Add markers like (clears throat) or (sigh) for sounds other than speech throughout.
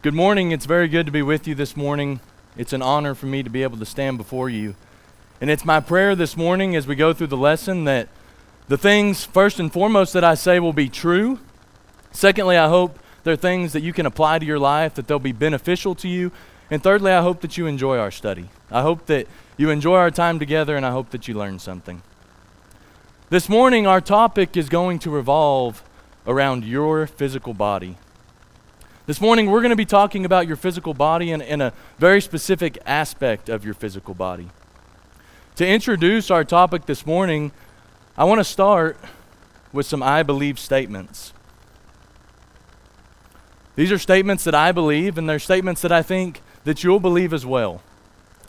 Good morning. It's very good to be with you this morning. It's an honor for me to be able to stand before you. And it's my prayer this morning as we go through the lesson that the things, first and foremost, that I say will be true. Secondly, I hope they're things that you can apply to your life, that they'll be beneficial to you. And thirdly, I hope that you enjoy our study. I hope that you enjoy our time together, and I hope that you learn something. This morning, our topic is going to revolve around your physical body. This morning, we're going to be talking about your physical body and, in a very specific aspect of your physical body. To introduce our topic this morning, I want to start with some I believe statements. These are statements that I believe, and they're statements that I think that you'll believe as well.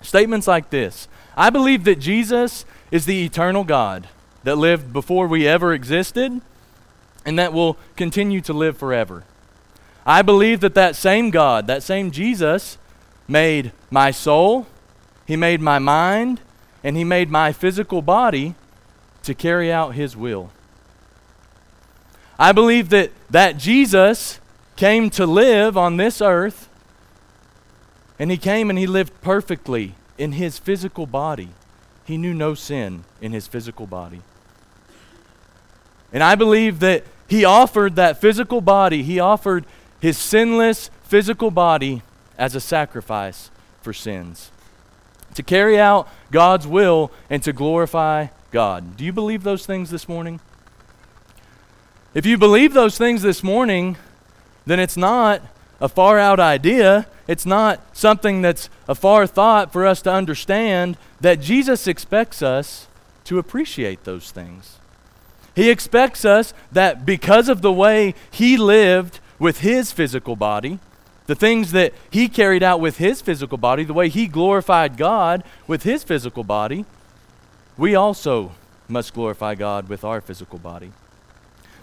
Statements like this I believe that Jesus is the eternal God that lived before we ever existed and that will continue to live forever. I believe that that same God, that same Jesus, made my soul, He made my mind, and He made my physical body to carry out His will. I believe that that Jesus came to live on this earth, and He came and He lived perfectly in His physical body. He knew no sin in His physical body. And I believe that He offered that physical body, He offered his sinless physical body as a sacrifice for sins, to carry out God's will and to glorify God. Do you believe those things this morning? If you believe those things this morning, then it's not a far out idea. It's not something that's a far thought for us to understand that Jesus expects us to appreciate those things. He expects us that because of the way He lived with his physical body, the things that he carried out with his physical body, the way he glorified God with his physical body, we also must glorify God with our physical body.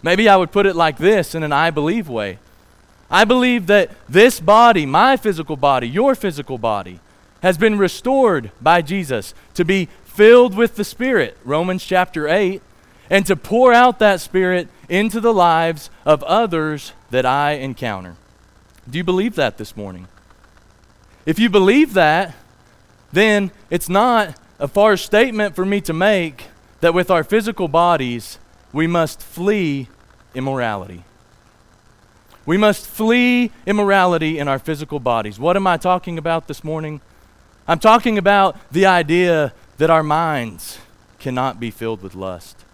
Maybe I would put it like this in an I believe way. I believe that this body, my physical body, your physical body, has been restored by Jesus to be filled with the Spirit, Romans chapter 8, and to pour out that Spirit into the lives of others that I encounter. Do you believe that this morning? If you believe that, then it's not a far statement for me to make that with our physical bodies, we must flee immorality. We must flee immorality in our physical bodies. What am I talking about this morning? I'm talking about the idea that our minds cannot be filled with lust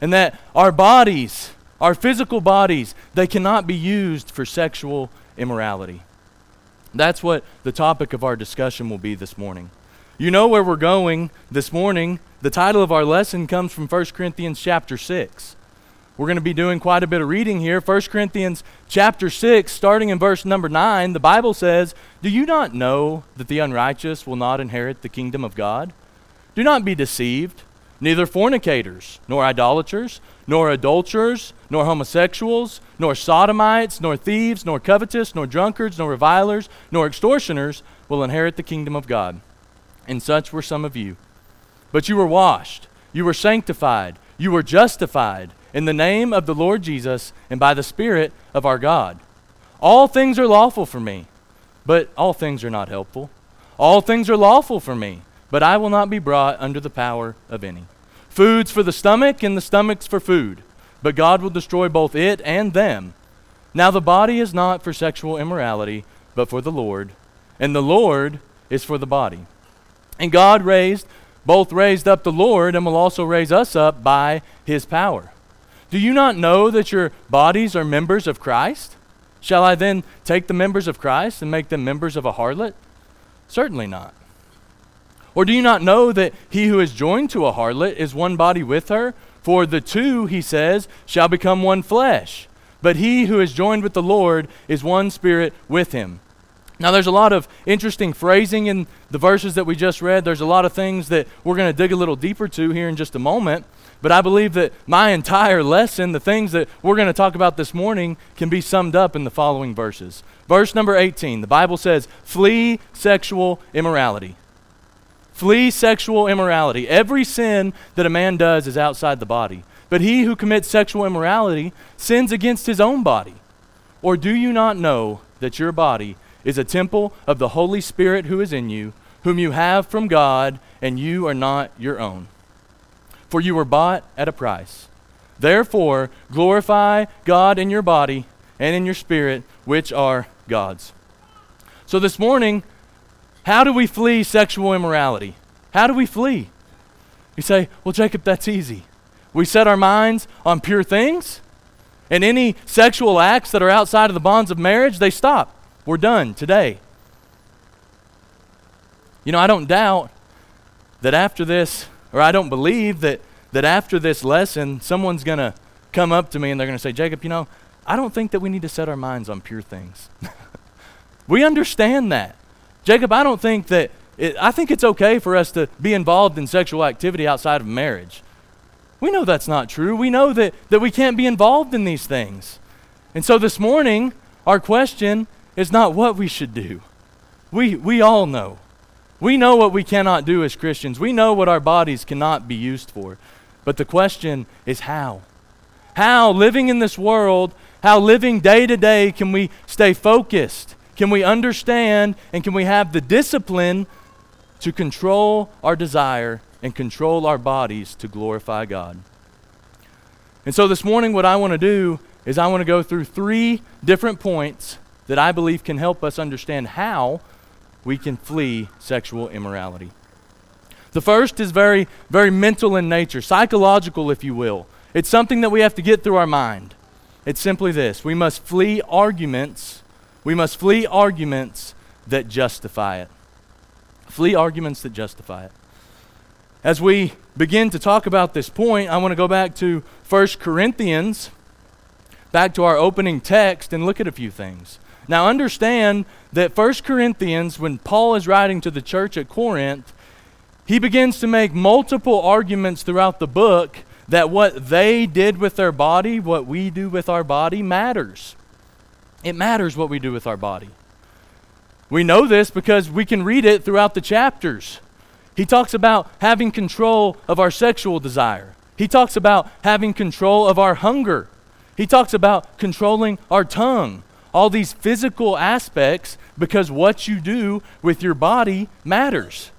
and that our bodies, our physical bodies, they cannot be used for sexual immorality. That's what the topic of our discussion will be this morning. You know where we're going this morning. The title of our lesson comes from 1 Corinthians chapter 6. We're going to be doing quite a bit of reading here. 1 Corinthians chapter 6, starting in verse number 9, the Bible says, Do you not know that the unrighteous will not inherit the kingdom of God? Do not be deceived neither fornicators, nor idolaters, nor adulterers, nor homosexuals, nor sodomites, nor thieves, nor covetous, nor drunkards, nor revilers, nor extortioners will inherit the kingdom of God. And such were some of you. But you were washed, you were sanctified, you were justified in the name of the Lord Jesus and by the Spirit of our God. All things are lawful for me, but all things are not helpful. All things are lawful for me but I will not be brought under the power of any. Food's for the stomach, and the stomach's for food, but God will destroy both it and them. Now the body is not for sexual immorality, but for the Lord, and the Lord is for the body. And God raised, both raised up the Lord, and will also raise us up by his power. Do you not know that your bodies are members of Christ? Shall I then take the members of Christ and make them members of a harlot? Certainly not. Or do you not know that he who is joined to a harlot is one body with her? For the two, he says, shall become one flesh. But he who is joined with the Lord is one spirit with him. Now, there's a lot of interesting phrasing in the verses that we just read. There's a lot of things that we're going to dig a little deeper to here in just a moment. But I believe that my entire lesson, the things that we're going to talk about this morning, can be summed up in the following verses. Verse number 18, the Bible says, Flee sexual immorality. Flee sexual immorality. Every sin that a man does is outside the body. But he who commits sexual immorality sins against his own body. Or do you not know that your body is a temple of the Holy Spirit who is in you, whom you have from God, and you are not your own. For you were bought at a price. Therefore, glorify God in your body and in your spirit, which are God's. So this morning, how do we flee sexual immorality? How do we flee? You say, well, Jacob, that's easy. We set our minds on pure things, and any sexual acts that are outside of the bonds of marriage, they stop. We're done today. You know, I don't doubt that after this, or I don't believe that, that after this lesson, someone's going to come up to me and they're going to say, Jacob, you know, I don't think that we need to set our minds on pure things. (laughs) we understand that. Jacob, I don't think that, it, I think it's okay for us to be involved in sexual activity outside of marriage. We know that's not true. We know that, that we can't be involved in these things. And so this morning, our question is not what we should do. We, we all know. We know what we cannot do as Christians. We know what our bodies cannot be used for. But the question is how? How, living in this world, how living day to day can we stay focused? Can we understand and can we have the discipline to control our desire and control our bodies to glorify God? And so this morning, what I want to do is I want to go through three different points that I believe can help us understand how we can flee sexual immorality. The first is very, very mental in nature, psychological, if you will. It's something that we have to get through our mind. It's simply this we must flee arguments. We must flee arguments that justify it. Flee arguments that justify it. As we begin to talk about this point, I want to go back to 1 Corinthians, back to our opening text, and look at a few things. Now, understand that 1 Corinthians, when Paul is writing to the church at Corinth, he begins to make multiple arguments throughout the book that what they did with their body, what we do with our body, matters. It matters what we do with our body. We know this because we can read it throughout the chapters. He talks about having control of our sexual desire. He talks about having control of our hunger. He talks about controlling our tongue all these physical aspects because what you do with your body matters.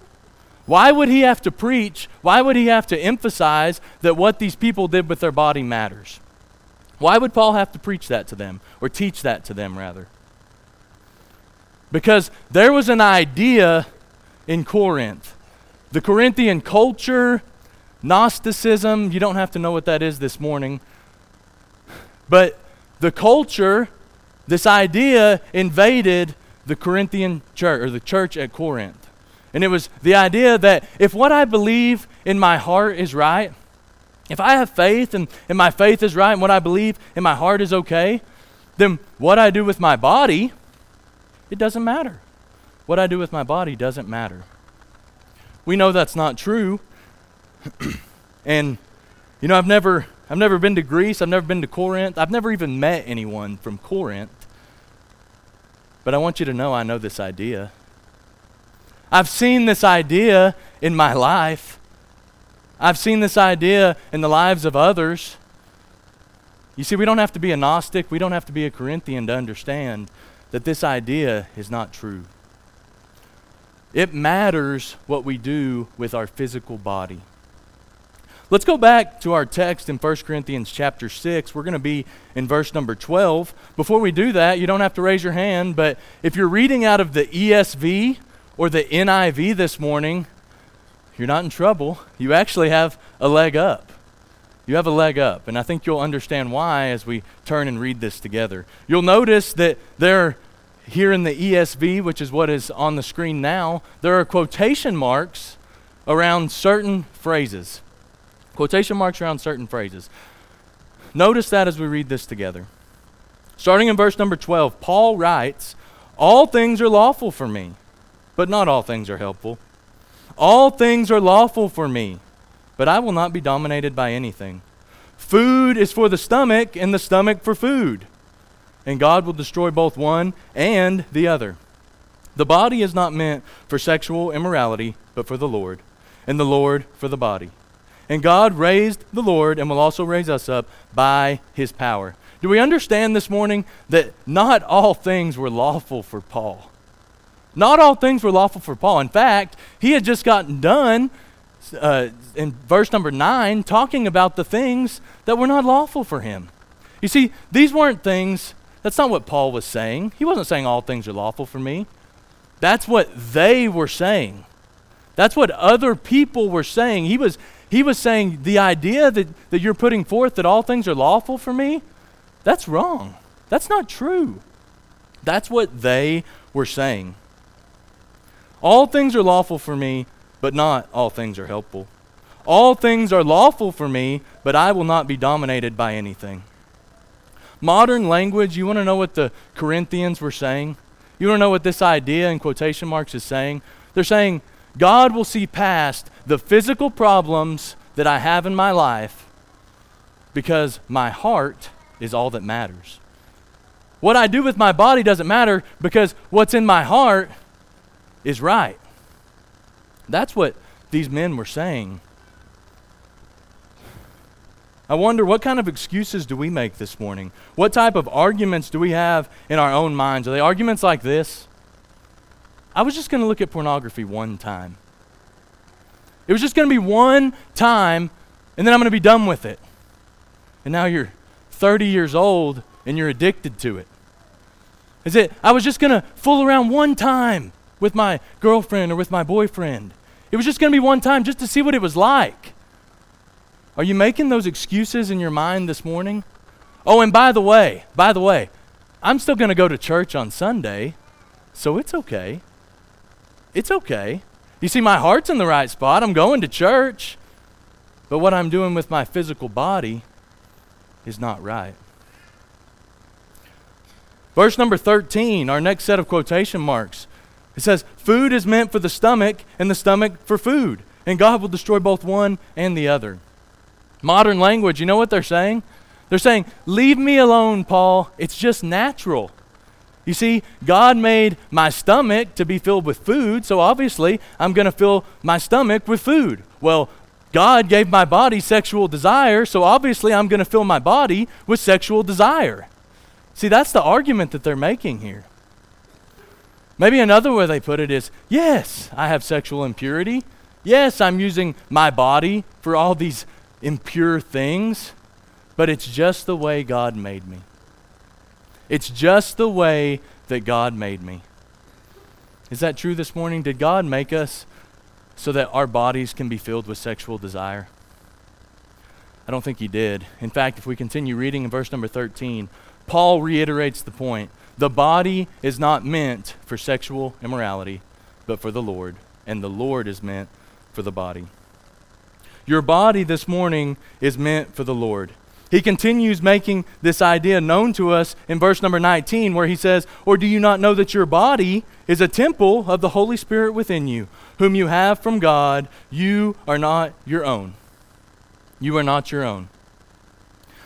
Why would he have to preach? Why would he have to emphasize that what these people did with their body matters? Why would Paul have to preach that to them, or teach that to them, rather? Because there was an idea in Corinth. The Corinthian culture, Gnosticism, you don't have to know what that is this morning. But the culture this idea invaded the Corinthian church, or the church at Corinth. And it was the idea that if what I believe in my heart is right, if I have faith and, and my faith is right and what I believe in my heart is okay, then what I do with my body, it doesn't matter. What I do with my body doesn't matter. We know that's not true. (clears throat) and, you know, I've never, I've never been to Greece. I've never been to Corinth. I've never even met anyone from Corinth. But I want you to know I know this idea. I've seen this idea in my life. I've seen this idea in the lives of others. You see, we don't have to be a Gnostic, we don't have to be a Corinthian to understand that this idea is not true. It matters what we do with our physical body. Let's go back to our text in 1 Corinthians chapter 6. We're going to be in verse number 12. Before we do that, you don't have to raise your hand, but if you're reading out of the ESV or the NIV this morning, you're not in trouble. You actually have a leg up. You have a leg up, and I think you'll understand why as we turn and read this together. You'll notice that there, here in the ESV, which is what is on the screen now, there are quotation marks around certain phrases. Quotation marks around certain phrases. Notice that as we read this together. Starting in verse number 12, Paul writes, All things are lawful for me, but not all things are helpful. All things are lawful for me, but I will not be dominated by anything. Food is for the stomach, and the stomach for food. And God will destroy both one and the other. The body is not meant for sexual immorality, but for the Lord, and the Lord for the body. And God raised the Lord and will also raise us up by his power. Do we understand this morning that not all things were lawful for Paul? Not all things were lawful for Paul. In fact, he had just gotten done uh, in verse number 9 talking about the things that were not lawful for him. You see, these weren't things, that's not what Paul was saying. He wasn't saying all things are lawful for me. That's what they were saying. That's what other people were saying. He was, he was saying the idea that, that you're putting forth that all things are lawful for me, that's wrong. That's not true. That's what they were saying. All things are lawful for me, but not all things are helpful. All things are lawful for me, but I will not be dominated by anything. Modern language, you want to know what the Corinthians were saying? You want to know what this idea in quotation marks is saying? They're saying, God will see past the physical problems that I have in my life because my heart is all that matters. What I do with my body doesn't matter because what's in my heart is right. That's what these men were saying. I wonder what kind of excuses do we make this morning? What type of arguments do we have in our own minds? Are they arguments like this? I was just going to look at pornography one time. It was just going to be one time, and then I'm going to be done with it. And now you're 30 years old and you're addicted to it. Is it, I was just going to fool around one time with my girlfriend or with my boyfriend. It was just going to be one time just to see what it was like. Are you making those excuses in your mind this morning? Oh, and by the way, by the way, I'm still going to go to church on Sunday, so it's okay. It's okay. You see, my heart's in the right spot. I'm going to church. But what I'm doing with my physical body is not right. Verse number 13, our next set of quotation marks. It says, Food is meant for the stomach, and the stomach for food, and God will destroy both one and the other. Modern language, you know what they're saying? They're saying, Leave me alone, Paul. It's just natural. You see, God made my stomach to be filled with food, so obviously I'm going to fill my stomach with food. Well, God gave my body sexual desire, so obviously I'm going to fill my body with sexual desire. See, that's the argument that they're making here. Maybe another way they put it is yes, I have sexual impurity. Yes, I'm using my body for all these impure things, but it's just the way God made me. It's just the way that God made me. Is that true this morning? Did God make us so that our bodies can be filled with sexual desire? I don't think He did. In fact, if we continue reading in verse number 13, Paul reiterates the point. The body is not meant for sexual immorality, but for the Lord, and the Lord is meant for the body. Your body this morning is meant for the Lord. He continues making this idea known to us in verse number 19, where he says, Or do you not know that your body is a temple of the Holy Spirit within you, whom you have from God? You are not your own. You are not your own.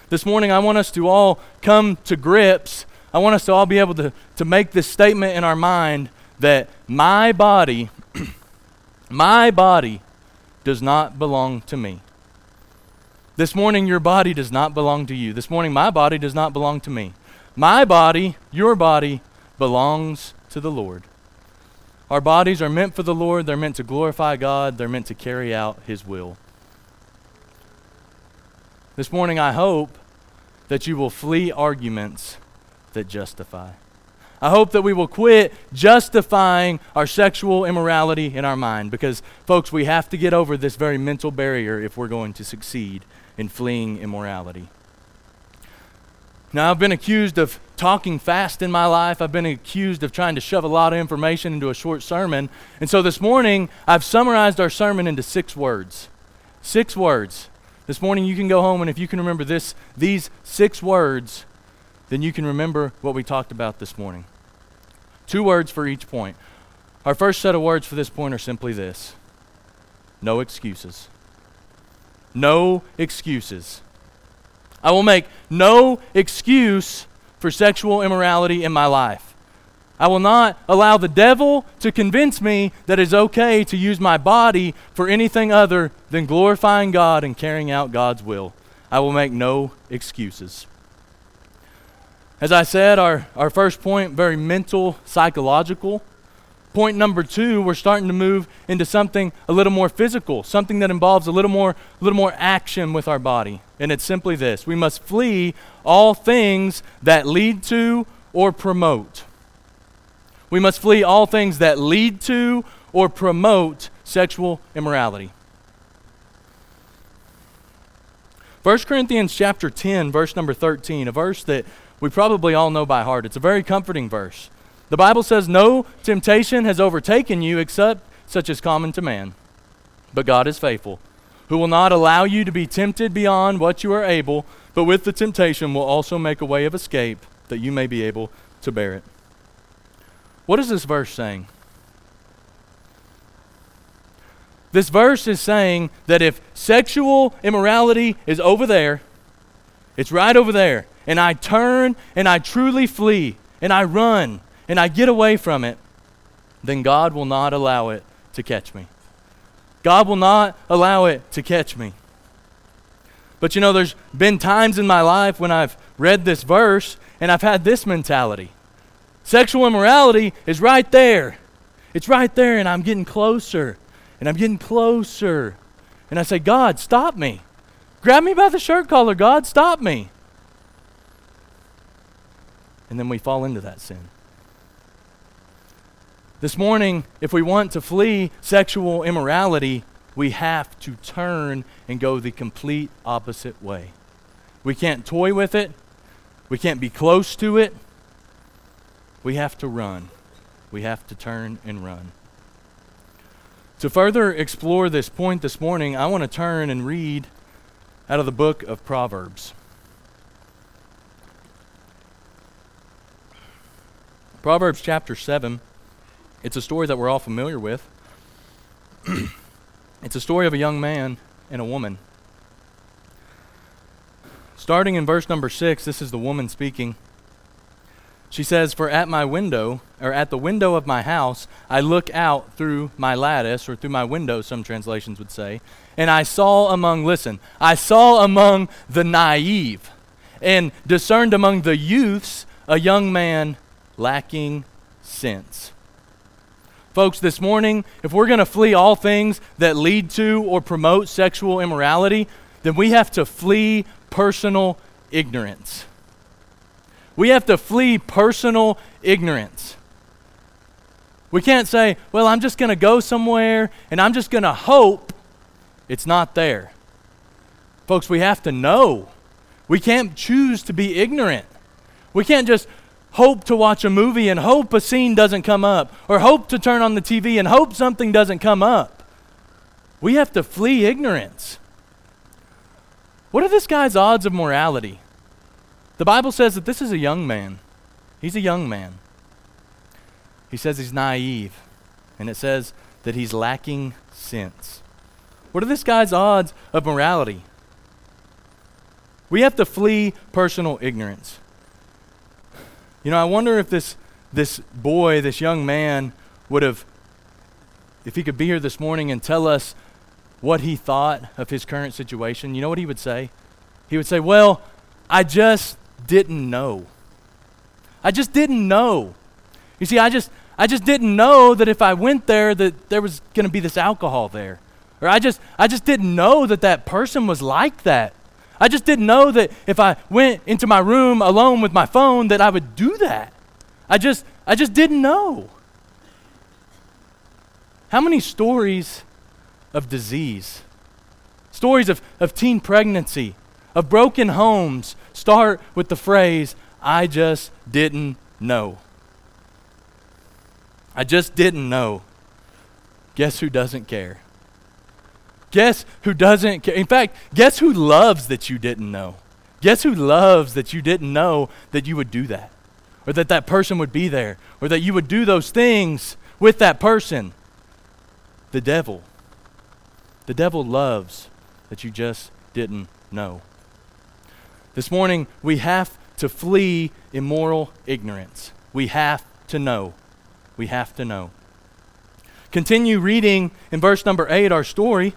This morning, I want us to all come to grips. I want us to all be able to, to make this statement in our mind that my body, (clears throat) my body does not belong to me. This morning, your body does not belong to you. This morning, my body does not belong to me. My body, your body, belongs to the Lord. Our bodies are meant for the Lord. They're meant to glorify God. They're meant to carry out His will. This morning, I hope that you will flee arguments that justify. I hope that we will quit justifying our sexual immorality in our mind because, folks, we have to get over this very mental barrier if we're going to succeed in fleeing immorality. Now, I've been accused of talking fast in my life. I've been accused of trying to shove a lot of information into a short sermon. And so this morning, I've summarized our sermon into six words. Six words. This morning, you can go home, and if you can remember this, these six words, then you can remember what we talked about this morning. Two words for each point. Our first set of words for this point are simply this no excuses. No excuses. I will make no excuse for sexual immorality in my life. I will not allow the devil to convince me that it's okay to use my body for anything other than glorifying God and carrying out God's will. I will make no excuses. As I said, our, our first point, very mental, psychological. Point number two, we're starting to move into something a little more physical, something that involves a little more, a little more action with our body. And it's simply this we must flee all things that lead to or promote. We must flee all things that lead to or promote sexual immorality. 1 Corinthians chapter 10, verse number 13, a verse that we probably all know by heart. It's a very comforting verse. The Bible says, No temptation has overtaken you except such as common to man. But God is faithful, who will not allow you to be tempted beyond what you are able, but with the temptation will also make a way of escape that you may be able to bear it. What is this verse saying? This verse is saying that if sexual immorality is over there, it's right over there, and I turn and I truly flee and I run and I get away from it, then God will not allow it to catch me. God will not allow it to catch me. But you know, there's been times in my life when I've read this verse and I've had this mentality. Sexual immorality is right there. It's right there, and I'm getting closer and I'm getting closer. And I say, God, stop me. Grab me by the shirt collar. God, stop me. And then we fall into that sin. This morning, if we want to flee sexual immorality, we have to turn and go the complete opposite way. We can't toy with it. We can't be close to it. We have to run. We have to turn and run. To further explore this point this morning, I want to turn and read out of the book of Proverbs. Proverbs chapter 7. It's a story that we're all familiar with. (clears throat) it's a story of a young man and a woman. Starting in verse number 6, this is the woman speaking. She says, For at my window, or at the window of my house, I look out through my lattice, or through my window, some translations would say, and I saw among, listen, I saw among the naive and discerned among the youths a young man lacking sense. Folks, this morning, if we're going to flee all things that lead to or promote sexual immorality, then we have to flee personal ignorance. We have to flee personal ignorance. We can't say, well, I'm just going to go somewhere and I'm just going to hope it's not there. Folks, we have to know. We can't choose to be ignorant. We can't just hope to watch a movie and hope a scene doesn't come up, or hope to turn on the TV and hope something doesn't come up. We have to flee ignorance. What are this guy's odds of morality? The Bible says that this is a young man. He's a young man. He says he's naive, and it says that he's lacking sense. What are this guy's odds of morality? We have to flee personal ignorance. You know, I wonder if this, this boy, this young man, would have, if he could be here this morning and tell us what he thought of his current situation, you know what he would say? He would say, Well, I just didn't know. I just didn't know. You see, I just I just didn't know that if I went there that there was going to be this alcohol there. Or I just I just didn't know that that person was like that. I just didn't know that if I went into my room alone with my phone that I would do that. I just I just didn't know. How many stories of disease, stories of, of teen pregnancy, of broken homes, start with the phrase, I just didn't know. I just didn't know. Guess who doesn't care? Guess who doesn't care? In fact, guess who loves that you didn't know? Guess who loves that you didn't know that you would do that? Or that that person would be there? Or that you would do those things with that person? The devil. The devil loves that you just didn't know. This morning, we have to flee immoral ignorance. We have to know. We have to know. Continue reading in verse number 8 our story.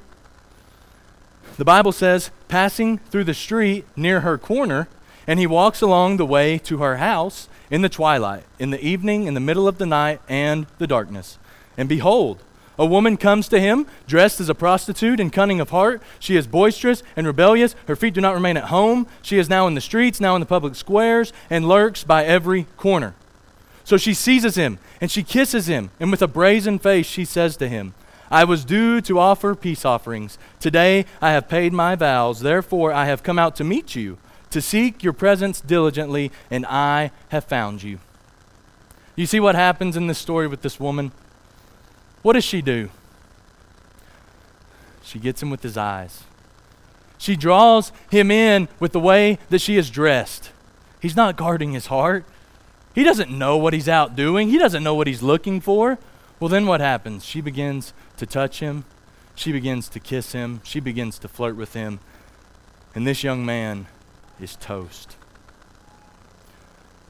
The Bible says, passing through the street near her corner, And he walks along the way to her house in the twilight, in the evening, in the middle of the night, and the darkness. And behold, a woman comes to him, dressed as a prostitute and cunning of heart. She is boisterous and rebellious. Her feet do not remain at home. She is now in the streets, now in the public squares, and lurks by every corner. So she seizes him, and she kisses him, and with a brazen face she says to him, I was due to offer peace offerings. Today I have paid my vows. Therefore I have come out to meet you, to seek your presence diligently, and I have found you. You see what happens in this story with this woman? What does she do? She gets him with his eyes. She draws him in with the way that she is dressed. He's not guarding his heart. He doesn't know what he's out doing. He doesn't know what he's looking for. Well, then what happens? She begins to touch him. She begins to kiss him. She begins to flirt with him. And this young man is toast.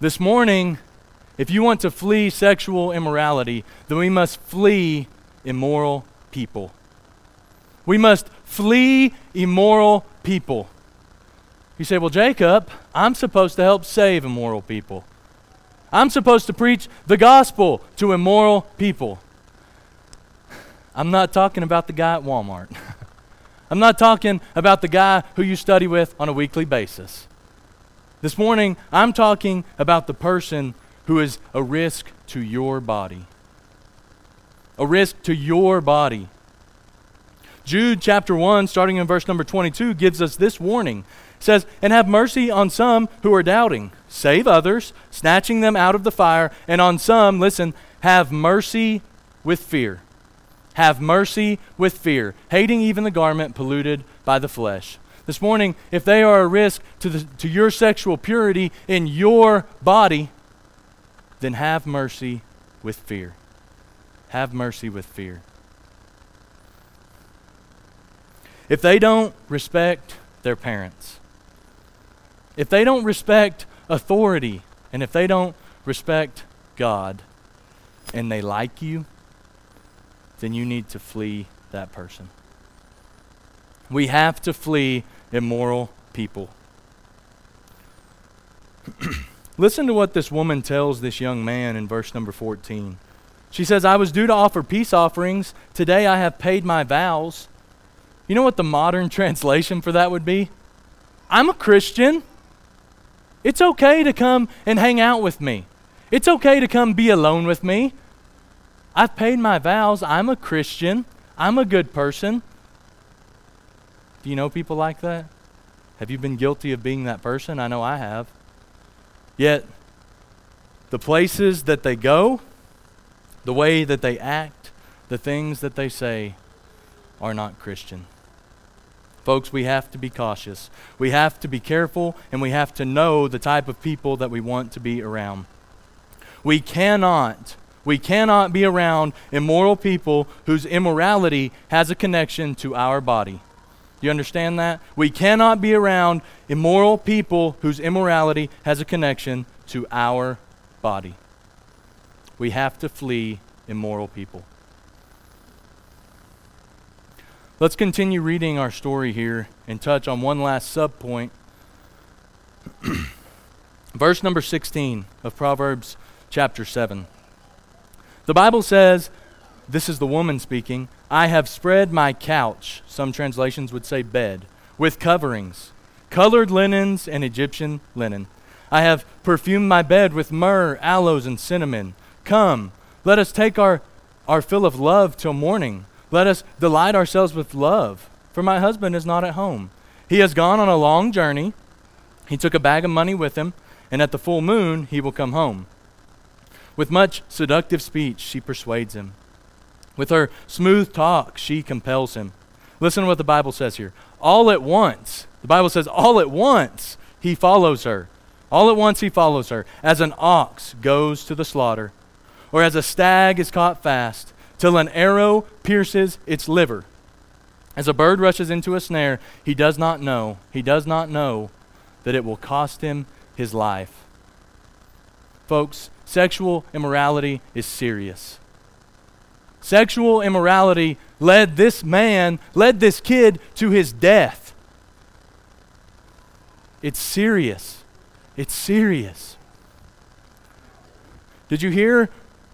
This morning, if you want to flee sexual immorality, then we must flee immoral people. We must flee immoral people. You say, well, Jacob, I'm supposed to help save immoral people. I'm supposed to preach the gospel to immoral people. I'm not talking about the guy at Walmart. (laughs) I'm not talking about the guy who you study with on a weekly basis. This morning, I'm talking about the person who is a risk to your body. A risk to your body. Jude chapter 1, starting in verse number 22, gives us this warning. It says, And have mercy on some who are doubting. Save others, snatching them out of the fire. And on some, listen, have mercy with fear have mercy with fear, hating even the garment polluted by the flesh. This morning, if they are a risk to, the, to your sexual purity in your body, then have mercy with fear. Have mercy with fear. If they don't respect their parents, if they don't respect authority, and if they don't respect God, and they like you, then you need to flee that person. We have to flee immoral people. (clears throat) Listen to what this woman tells this young man in verse number 14. She says, I was due to offer peace offerings. Today I have paid my vows. You know what the modern (laughs) translation for that would be? I'm a Christian. It's okay to come and hang out with me. It's okay to come be alone with me. I've paid my vows. I'm a Christian. I'm a good person. Do you know people like that? Have you been guilty of being that person? I know I have. Yet, the places that they go, the way that they act, the things that they say are not Christian. Folks, we have to be cautious. We have to be careful, and we have to know the type of people that we want to be around. We cannot we cannot be around immoral people whose immorality has a connection to our body. You understand that? We cannot be around immoral people whose immorality has a connection to our body. We have to flee immoral people. Let's continue reading our story here and touch on one last subpoint. (clears throat) Verse number 16 of Proverbs chapter 7. The Bible says, this is the woman speaking, I have spread my couch, some translations would say bed, with coverings, colored linens, and Egyptian linen. I have perfumed my bed with myrrh, aloes, and cinnamon. Come, let us take our, our fill of love till morning. Let us delight ourselves with love, for my husband is not at home. He has gone on a long journey. He took a bag of money with him, and at the full moon he will come home. With much seductive speech, she persuades him. With her smooth talk, she compels him. Listen to what the Bible says here. All at once, the Bible says, all at once, he follows her. All at once, he follows her, as an ox goes to the slaughter, or as a stag is caught fast, till an arrow pierces its liver. As a bird rushes into a snare, he does not know, he does not know that it will cost him his life. Folks, sexual immorality is serious. Sexual immorality led this man, led this kid to his death. It's serious. It's serious. Did you hear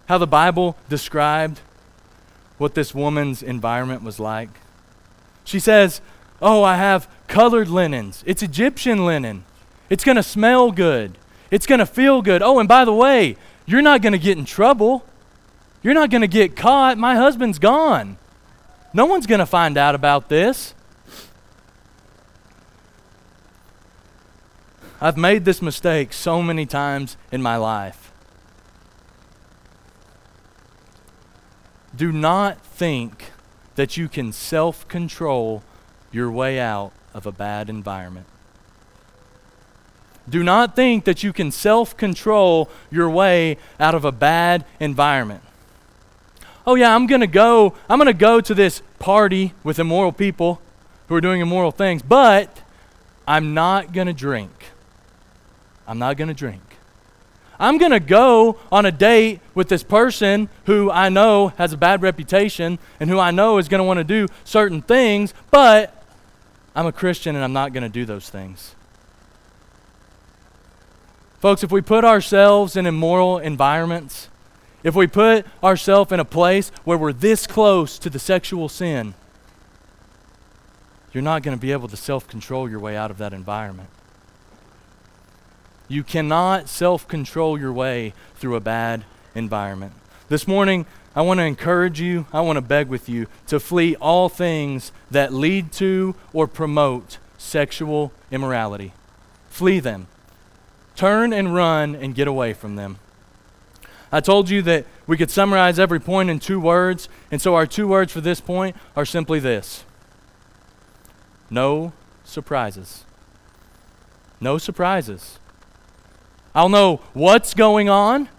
how the Bible described what this woman's environment was like? She says, Oh, I have colored linens. It's Egyptian linen. It's going to smell good. It's going to feel good. Oh, and by the way, you're not going to get in trouble. You're not going to get caught. My husband's gone. No one's going to find out about this. I've made this mistake so many times in my life. Do not think that you can self control your way out of a bad environment. Do not think that you can self control your way out of a bad environment. Oh, yeah, I'm going to go. I'm going to go to this party with immoral people who are doing immoral things, but I'm not going to drink. I'm not going to drink. I'm going to go on a date with this person who I know has a bad reputation and who I know is going to want to do certain things, but I'm a Christian and I'm not going to do those things. Folks, if we put ourselves in immoral environments, if we put ourselves in a place where we're this close to the sexual sin, you're not going to be able to self control your way out of that environment. You cannot self control your way through a bad environment. This morning, I want to encourage you, I want to beg with you to flee all things that lead to or promote sexual immorality. Flee them. Turn and run and get away from them. I told you that we could summarize every point in two words, and so our two words for this point are simply this no surprises. No surprises. I'll know what's going on.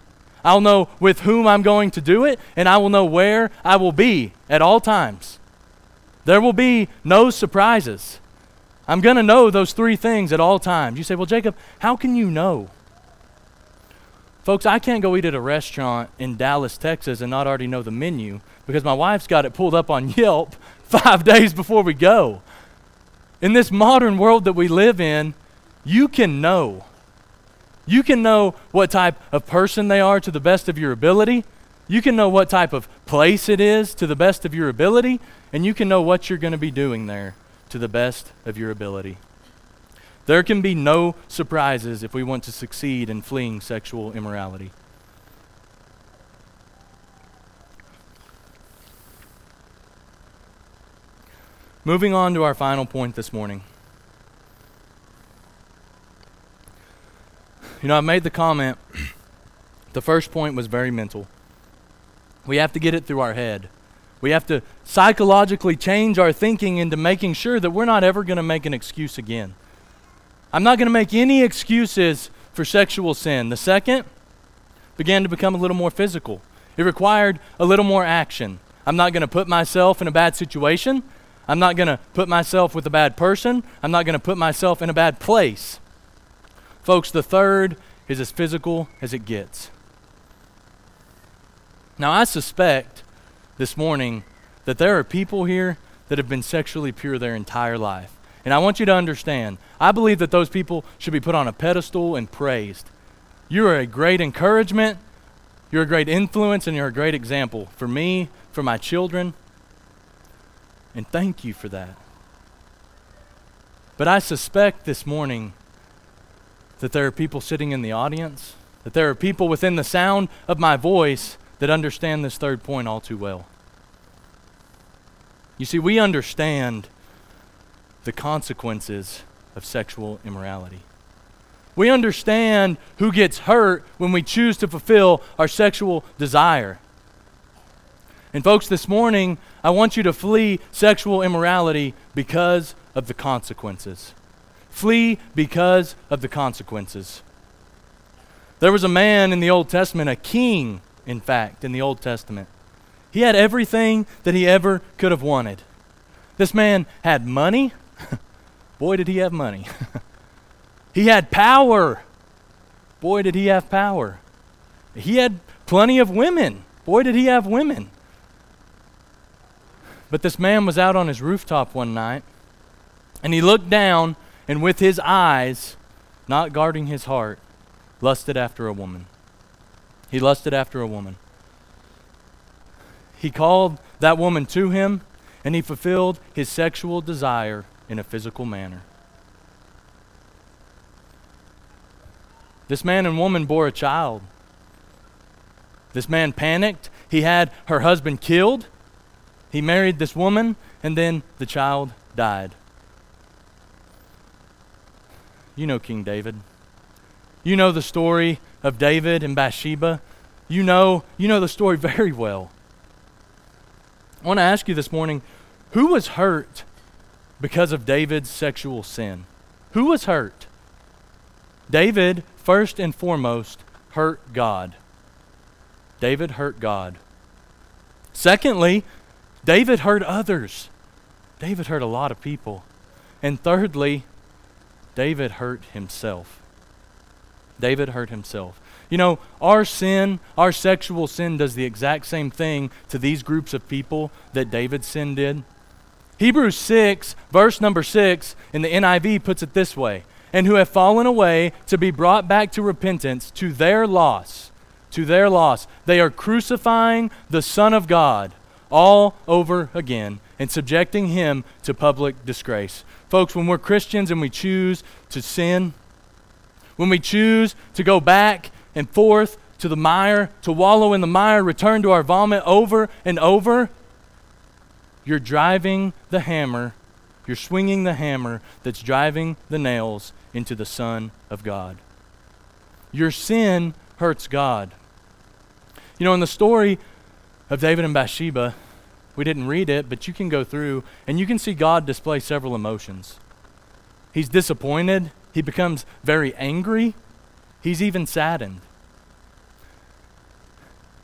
I'll know with whom I'm going to do it, and I will know where I will be at all times. There will be no surprises. I'm going to know those three things at all times. You say, Well, Jacob, how can you know? Folks, I can't go eat at a restaurant in Dallas, Texas, and not already know the menu because my wife's got it pulled up on (laughs) Yelp five days before we go. In this modern world that we live in, you can know. You can know what type of person they are to the best of your ability. You can know what type of place it is to the best of your ability. And you can know what you're going to be doing there to the best of your ability. There can be no surprises if we want to succeed in fleeing sexual immorality. Moving on to our final point this morning. You know, I made the comment, the first point was very mental. We have to get it through our head. We have to psychologically change our thinking into making sure that we're not ever going to make an excuse again. I'm not going to make any excuses for sexual sin. The second began to become a little more physical, it required a little more action. I'm not going to put myself in a bad situation. I'm not going to put myself with a bad person. I'm not going to put myself in a bad place. Folks, the third is as physical as it gets. Now, I suspect this morning that there are people here that have been sexually pure their entire life. And I want you to understand, I believe that those people should be put on a pedestal and praised. You are a great encouragement, you're a great influence, and you're a great example for me, for my children. And thank you for that. But I suspect this morning that there are people sitting in the audience, that there are people within the sound of my voice that understand this third point all too well. You see, we understand the consequences of sexual immorality. We understand who gets hurt when we choose to fulfill our sexual desire. And, folks, this morning, I want you to flee sexual immorality because of the consequences. Flee because of the consequences. There was a man in the Old Testament, a king, in fact, in the Old Testament. He had everything that he ever could have wanted. This man had money. (laughs) Boy, did he have money. (laughs) he had power. Boy, did he have power. He had plenty of women. Boy, did he have women. But this man was out on his rooftop one night, and he looked down and with his eyes not guarding his heart, lusted after a woman. He lusted after a woman. He called that woman to him, and he fulfilled his sexual desire in a physical manner. This man and woman bore a child. This man panicked. He had her husband killed. He married this woman, and then the child died. You know King David. You know the story of David and Bathsheba. You know, you know the story (laughs) very well. I want to ask you this morning who was hurt because of David's sexual sin? Who was hurt? David, first and foremost, hurt God. David hurt God. Secondly, David hurt others. David hurt a lot of people. And thirdly, David hurt himself. David hurt himself. You know, our sin, our sexual sin, does the exact same thing to these groups of people that David's sin did. Hebrews 6, verse number 6, in the NIV puts it this way And who have fallen away to be brought back to repentance to their loss. To their loss. They are crucifying the Son of God all over again and subjecting him to public disgrace. Folks, when we're Christians and we choose to sin, when we choose to go back and forth to the mire, to wallow in the mire, return to our vomit over and over, you're driving the hammer, you're swinging the hammer that's driving the nails into the Son of God. Your sin hurts God. You know, in the story of David and Bathsheba, we didn't read it, but you can go through and you can see God display several emotions. He's disappointed, he becomes very angry, he's even saddened.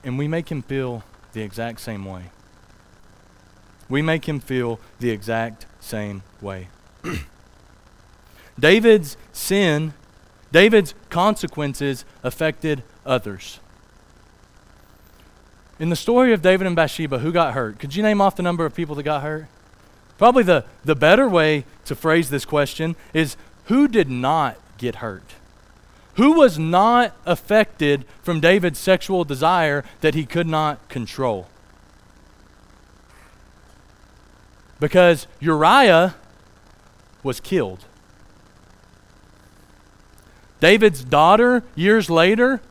And we make him feel the exact same way. We make him feel the exact same way. (clears throat) David's sin, David's consequences affected others. In the story of David and Bathsheba, who got hurt? Could you name off the number of people that got hurt? Probably the, the better way to phrase this question is who did not get hurt? Who was not affected from David's sexual desire that he could not control? Because Uriah was killed. David's daughter, years later,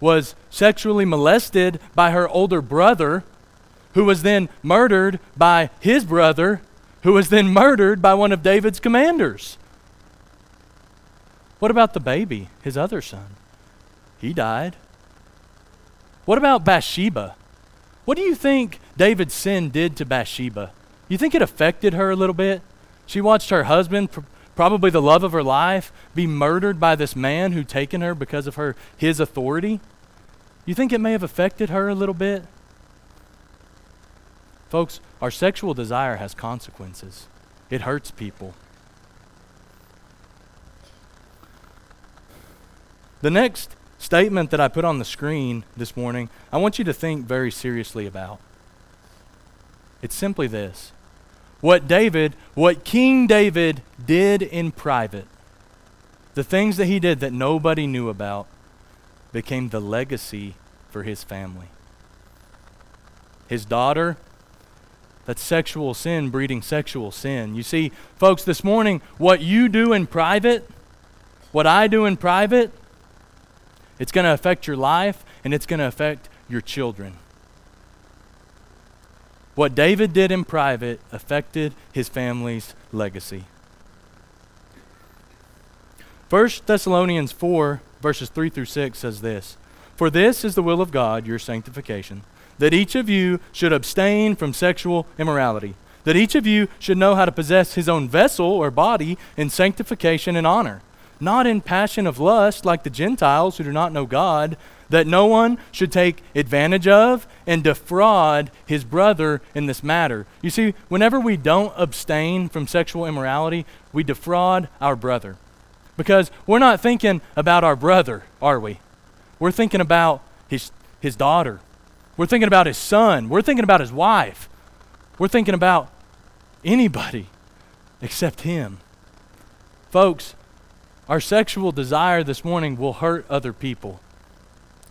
was sexually molested by her older brother, who was then murdered by his brother, who was then murdered by one of David's commanders. What about the baby, his other son? He died. What about Bathsheba? What do you think David's sin did to Bathsheba? You think it affected her a little bit? She watched her husband, pr- probably the love of her life, be murdered by this man who'd taken her because of her his authority. You think it may have affected her a little bit? Folks, our sexual desire has consequences. It hurts people. The next statement that I put on the screen this morning, I want you to think very seriously about. It's simply this what David, what King David did in private, the things that he did that nobody knew about, became the legacy for his family. His daughter, that's sexual sin breeding sexual sin. You see, folks, this morning, what you do in private, what I do in private, it's going to affect your life and it's going to affect your children. What David did in private affected his family's legacy. 1 Thessalonians 4, verses 3 through 6 says this For this is the will of God, your sanctification, that each of you should abstain from sexual immorality, that each of you should know how to possess his own vessel or body in sanctification and honor, not in passion of lust like the Gentiles who do not know God that no one should take advantage of and defraud his brother in this matter. You see, whenever we don't abstain from sexual immorality, we defraud our brother. Because we're not thinking about our brother, are we? We're thinking about his, his daughter. We're thinking about his son. We're thinking about his wife. We're thinking about anybody except him. Folks, our sexual desire this morning will hurt other people.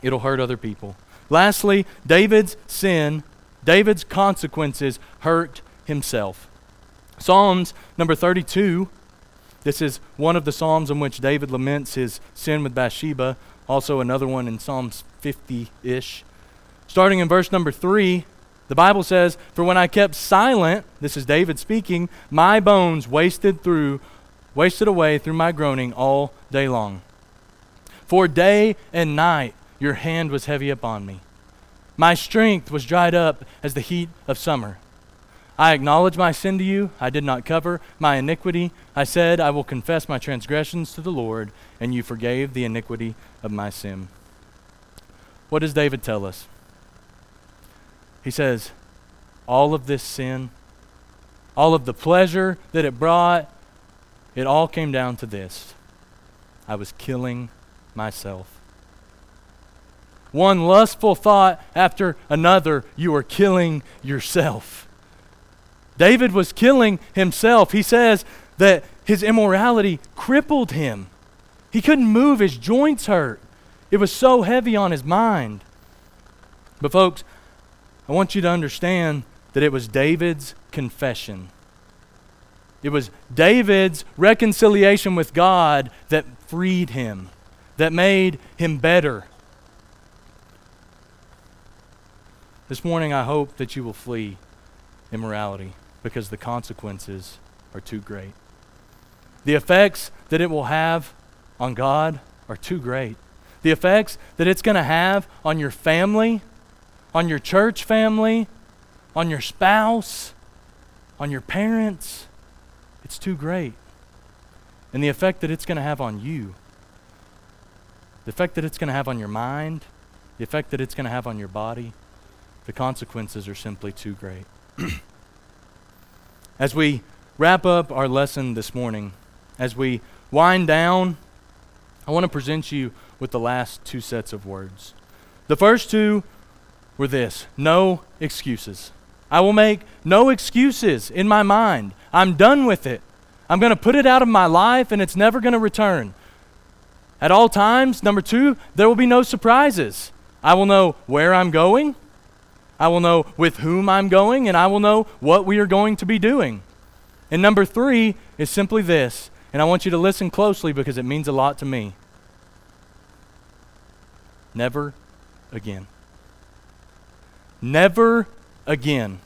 It'll hurt other people. Lastly, David's sin, David's consequences hurt himself. Psalms number 32. This is one of the Psalms in which David laments his sin with Bathsheba, also another one in Psalms 50 ish. Starting in verse number 3, the Bible says, For when I kept silent, this is David speaking, my bones wasted through, wasted away through my groaning all day long. For day and night your hand was heavy upon me. My strength was dried up as the heat of summer. I acknowledge my sin to you. I did not cover my iniquity. I said, I will confess my transgressions to the Lord, and you forgave the iniquity of my sin. What does David tell us? He says, All of this sin, all of the pleasure that it brought, it all came down to this I was killing myself. One lustful thought after another, you are killing yourself. David was killing himself. He says that his immorality crippled him. He couldn't move, his joints hurt. It was so heavy on his mind. But, folks, I want you to understand that it was David's confession. It was David's reconciliation with God that freed him, that made him better. This morning, I hope that you will flee immorality because the consequences are too great. The effects that it will have on God are too great. The effects that it's going to have on your family, on your church family, on your spouse, on your parents, it's too great. And the effect that it's going to have on you, the effect that it's going to have on your mind, the effect that it's going to have on your body, the consequences are simply too great. (clears throat) As we wrap up our lesson this morning, as we wind down, I want to present you with the last two sets of words. The first two were this no excuses. I will make no excuses in my mind. I'm done with it. I'm going to put it out of my life and it's never going to return. At all times, number two, there will be no surprises. I will know where I'm going, I will know with whom I'm going, and I will know what we are going to be doing. And number three is simply this, and I want you to listen closely because it means a lot to me. Never again. Never again.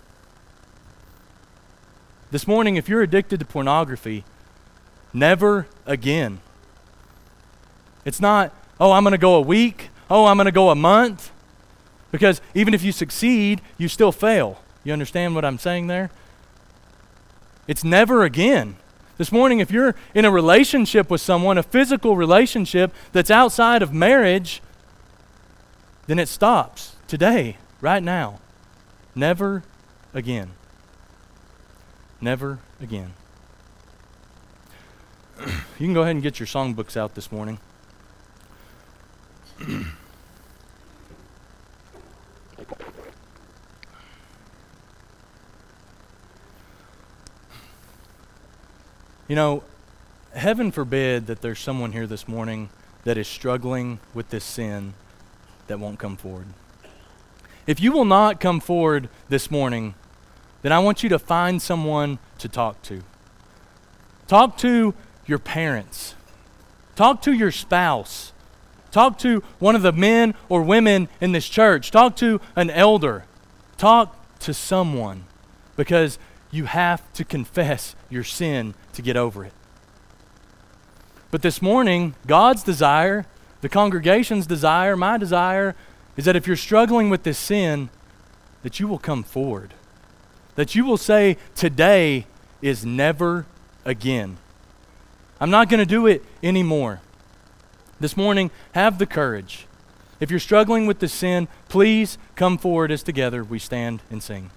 This morning, if you're addicted to pornography, never again. It's not, oh, I'm going to go a week. Oh, I'm going to go a month. Because even if you succeed, you still fail. You understand what I'm saying there? It's never again. This morning, if you're in a relationship with someone, a physical relationship that's outside of marriage, then it stops today, right now. Never again. Never again. you can go ahead and get your songbooks out this morning. You know, heaven forbid that there's someone here this morning that is struggling with this sin that won't come forward. If you will not come forward this morning, then I want you to find someone to talk to. Talk to your parents. Talk to your spouse. Talk to one of the men or women in this church. Talk to an elder. Talk to someone because you have to confess your sin to get over it. But this morning, God's desire, the congregation's desire, my desire, is that if you're struggling with this sin, that you will come forward. That you will say, Today is never again. I'm not going to do it anymore. This morning, have the courage. If you're struggling with the sin, please come forward as together we stand and sing.